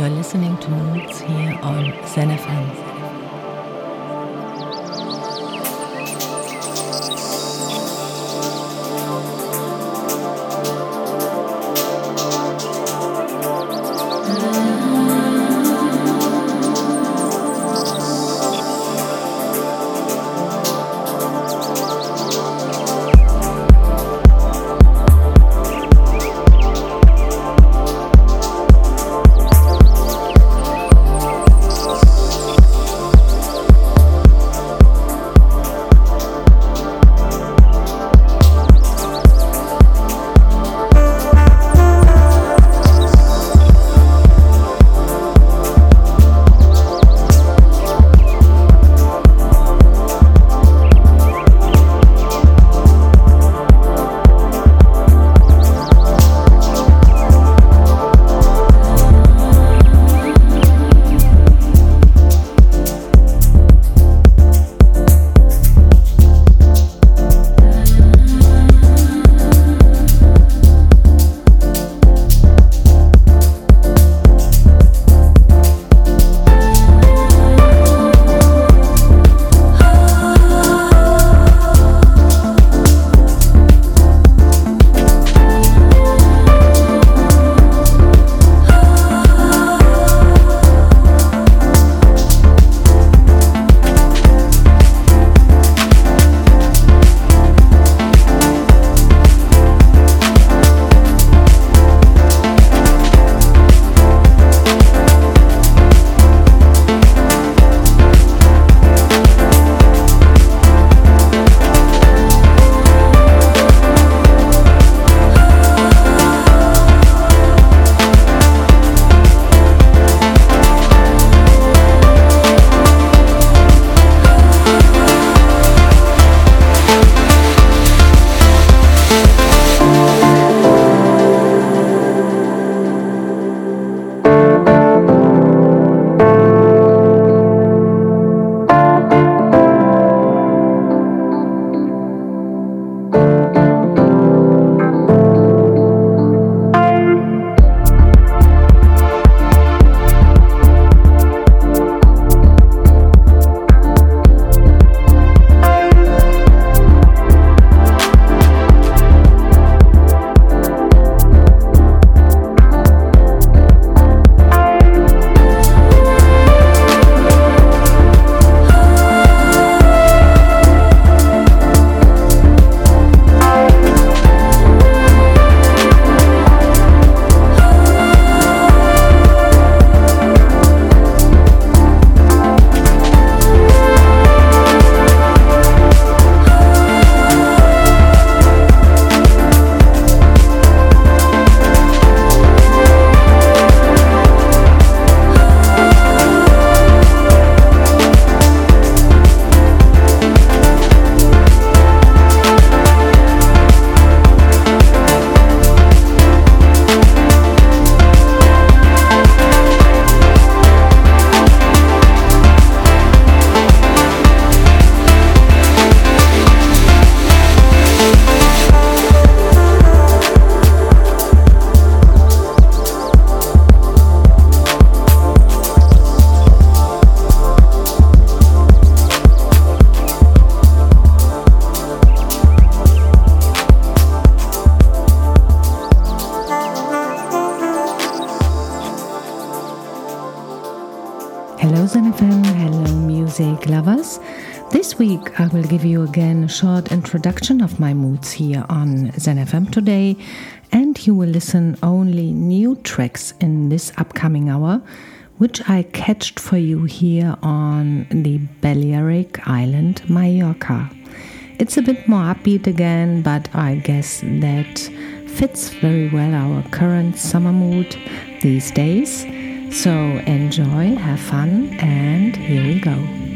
You're listening to Moods here on Zen short introduction of my moods here on Zen FM today, and you will listen only new tracks in this upcoming hour, which I catched for you here on the Balearic Island, Mallorca. It's a bit more upbeat again, but I guess that fits very well our current summer mood these days. So enjoy, have fun, and here we go.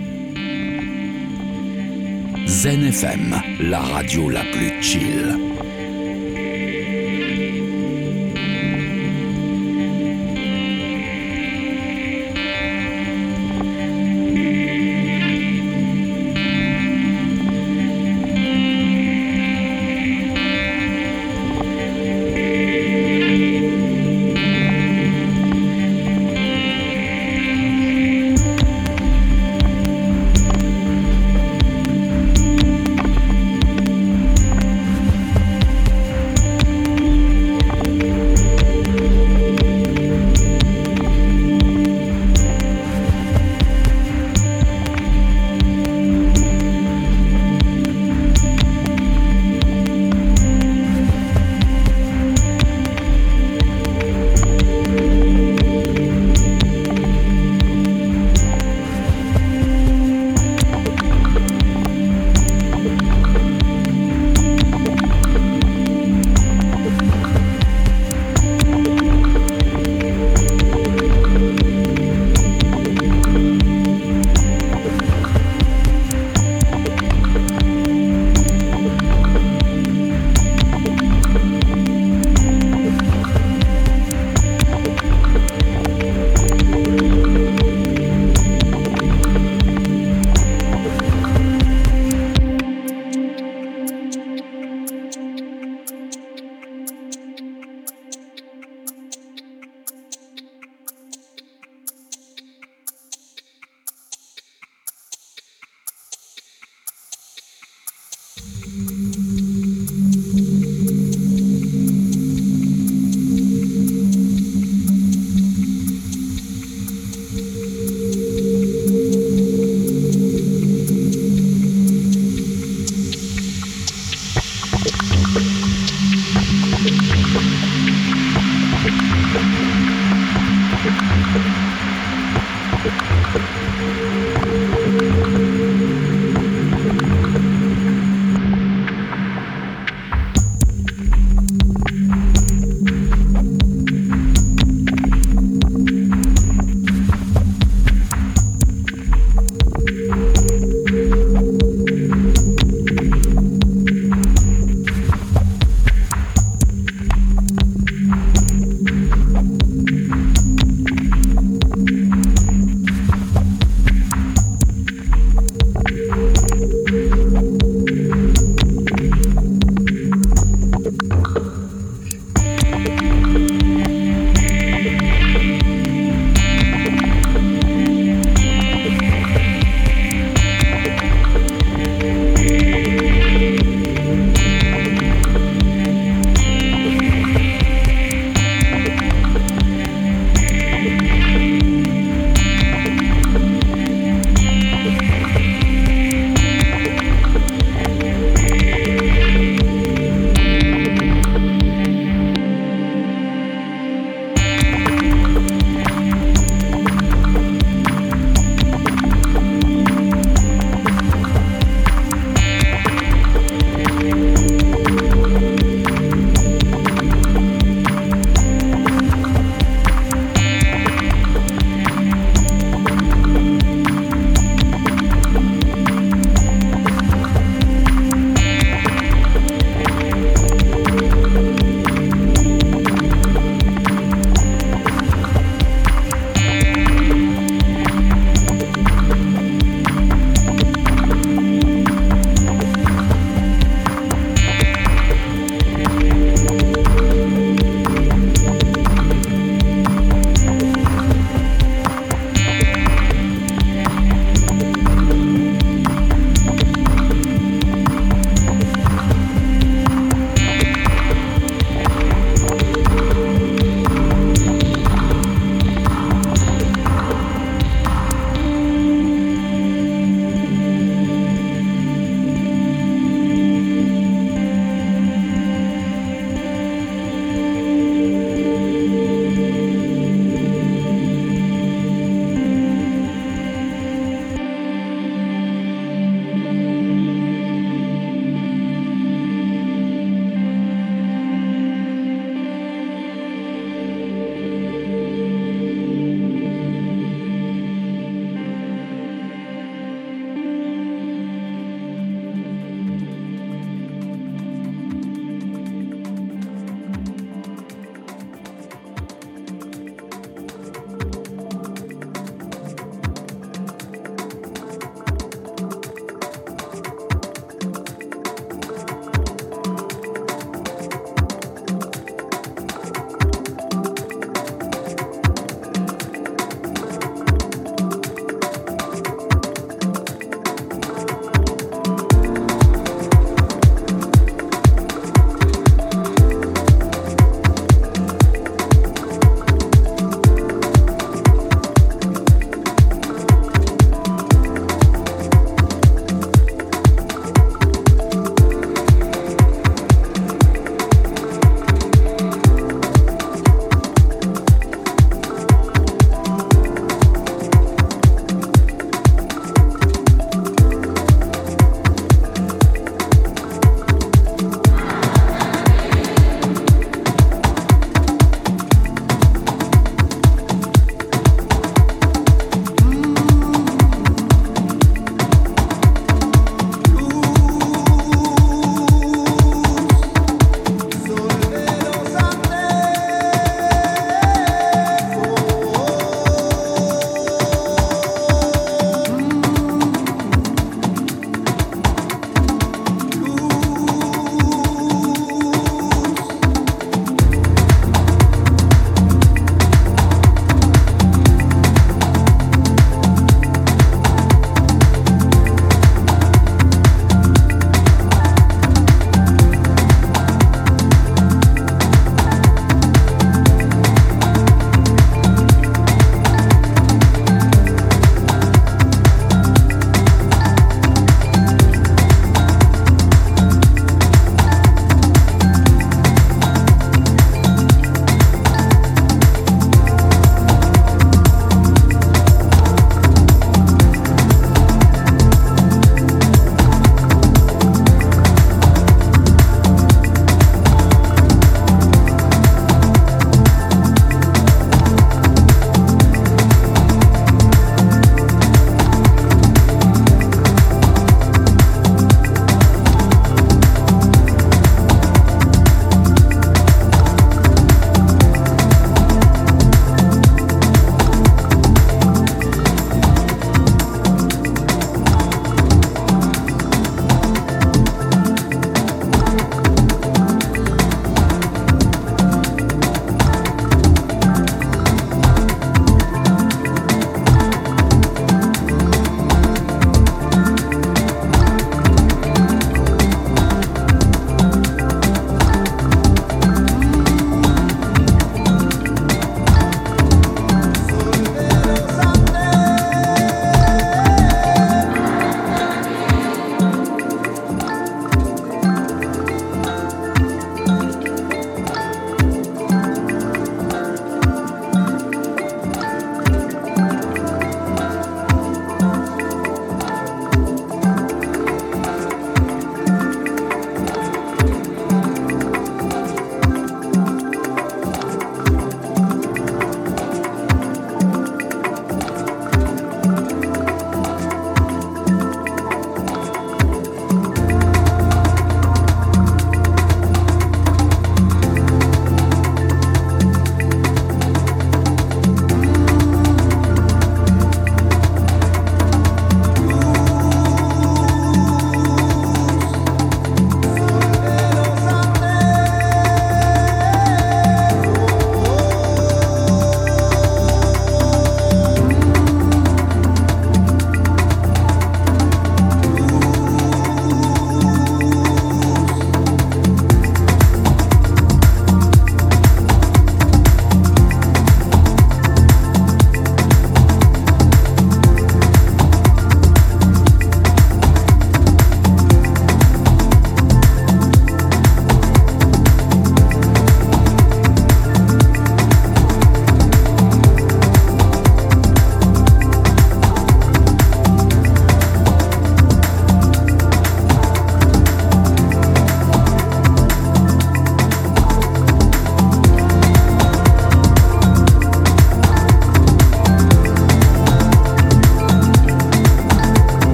Zen FM, la radio la plus chill.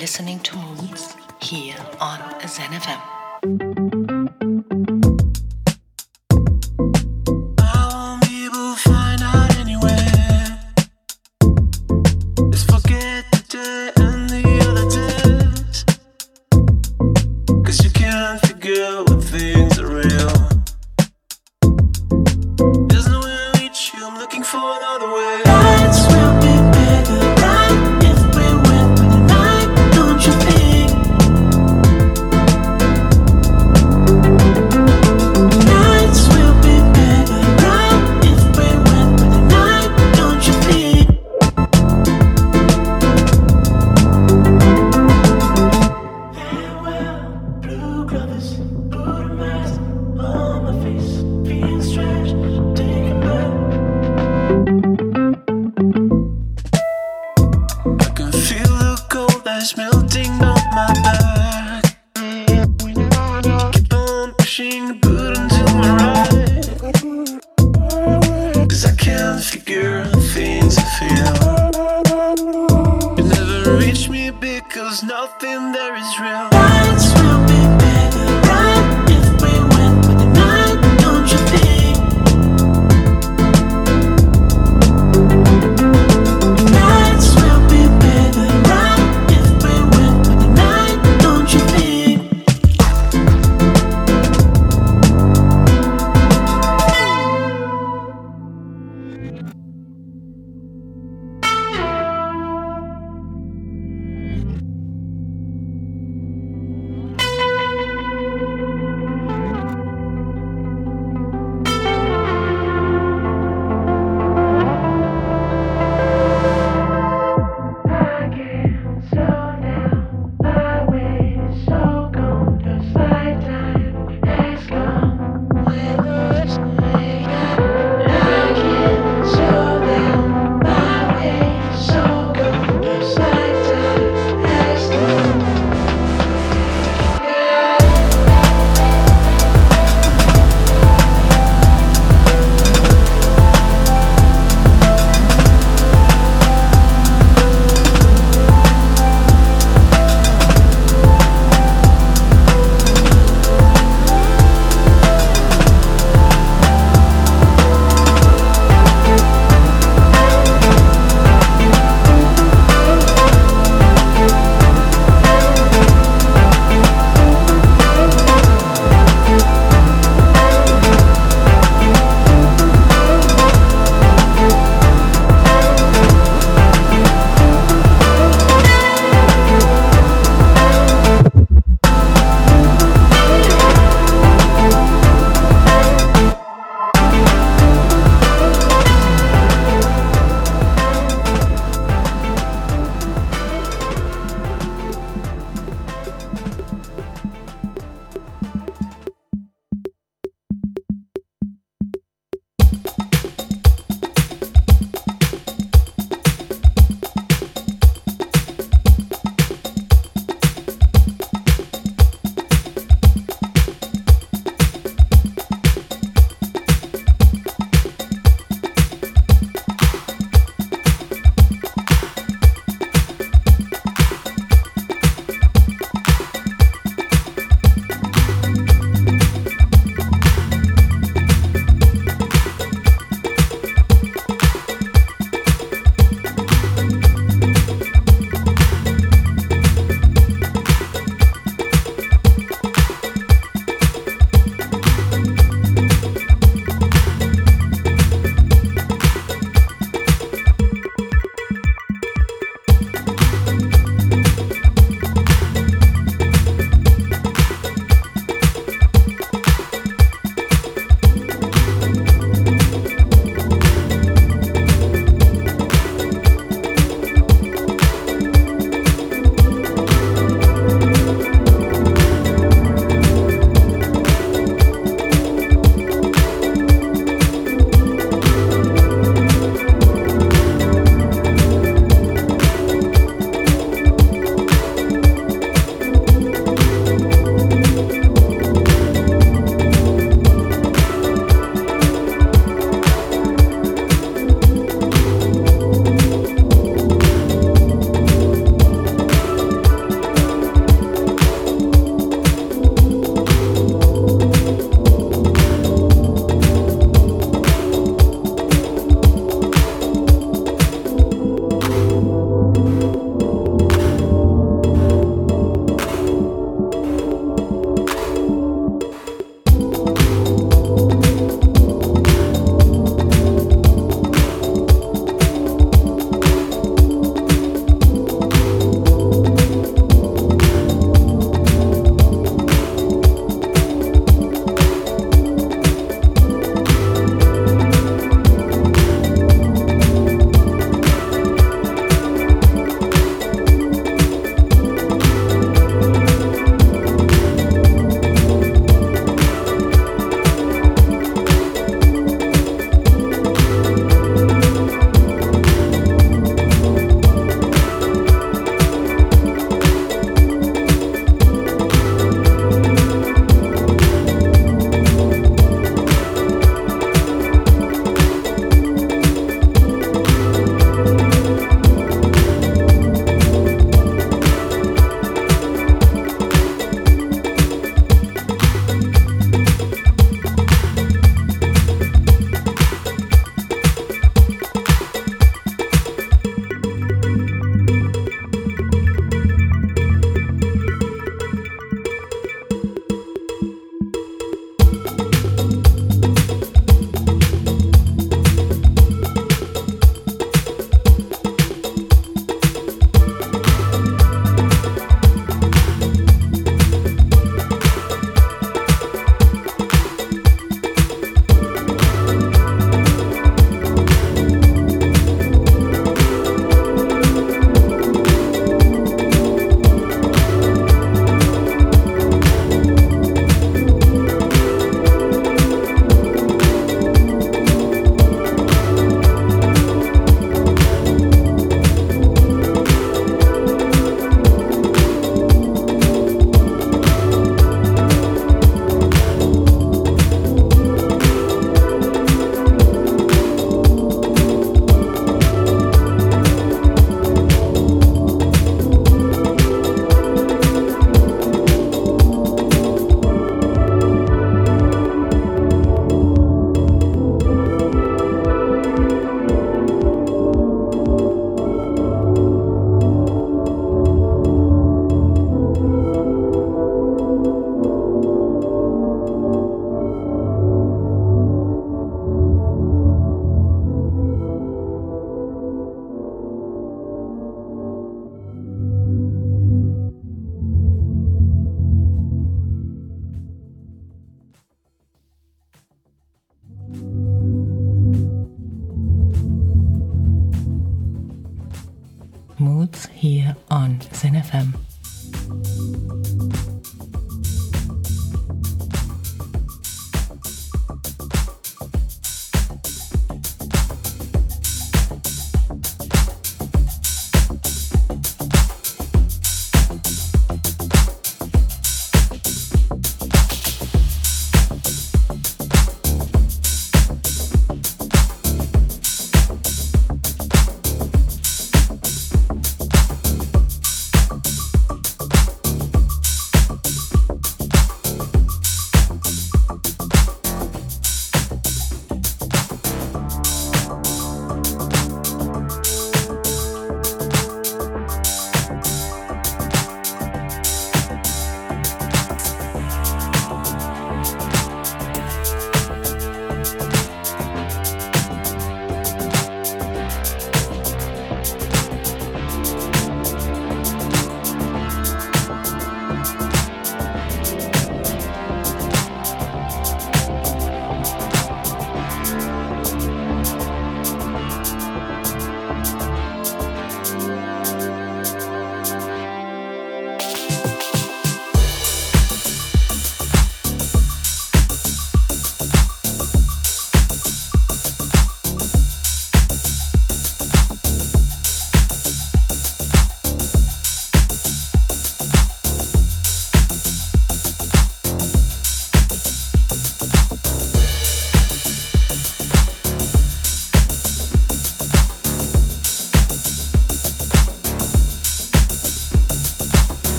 Listening to Moods here on ZenFM.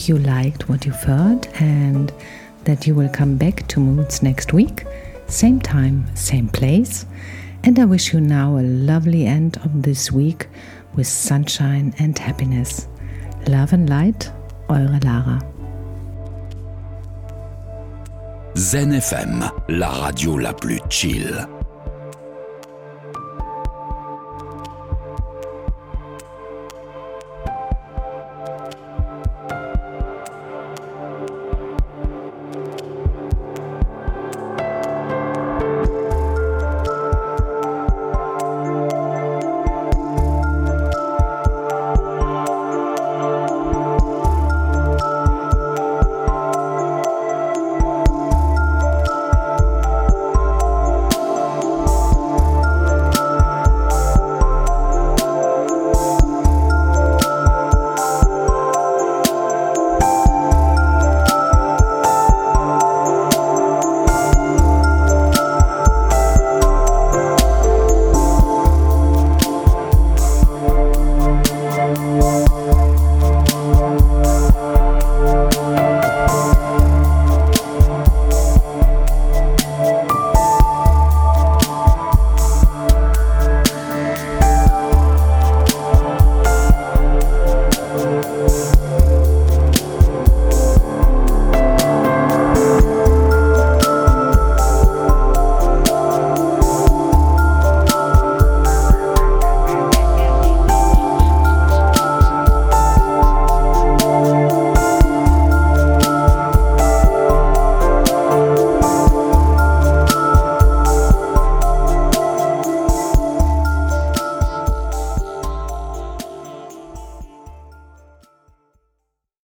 Hope you liked what you've heard and that you will come back to Moods next week, same time, same place. And I wish you now a lovely end of this week with sunshine and happiness. Love and light, eure Lara. Zen FM, la radio la plus chill.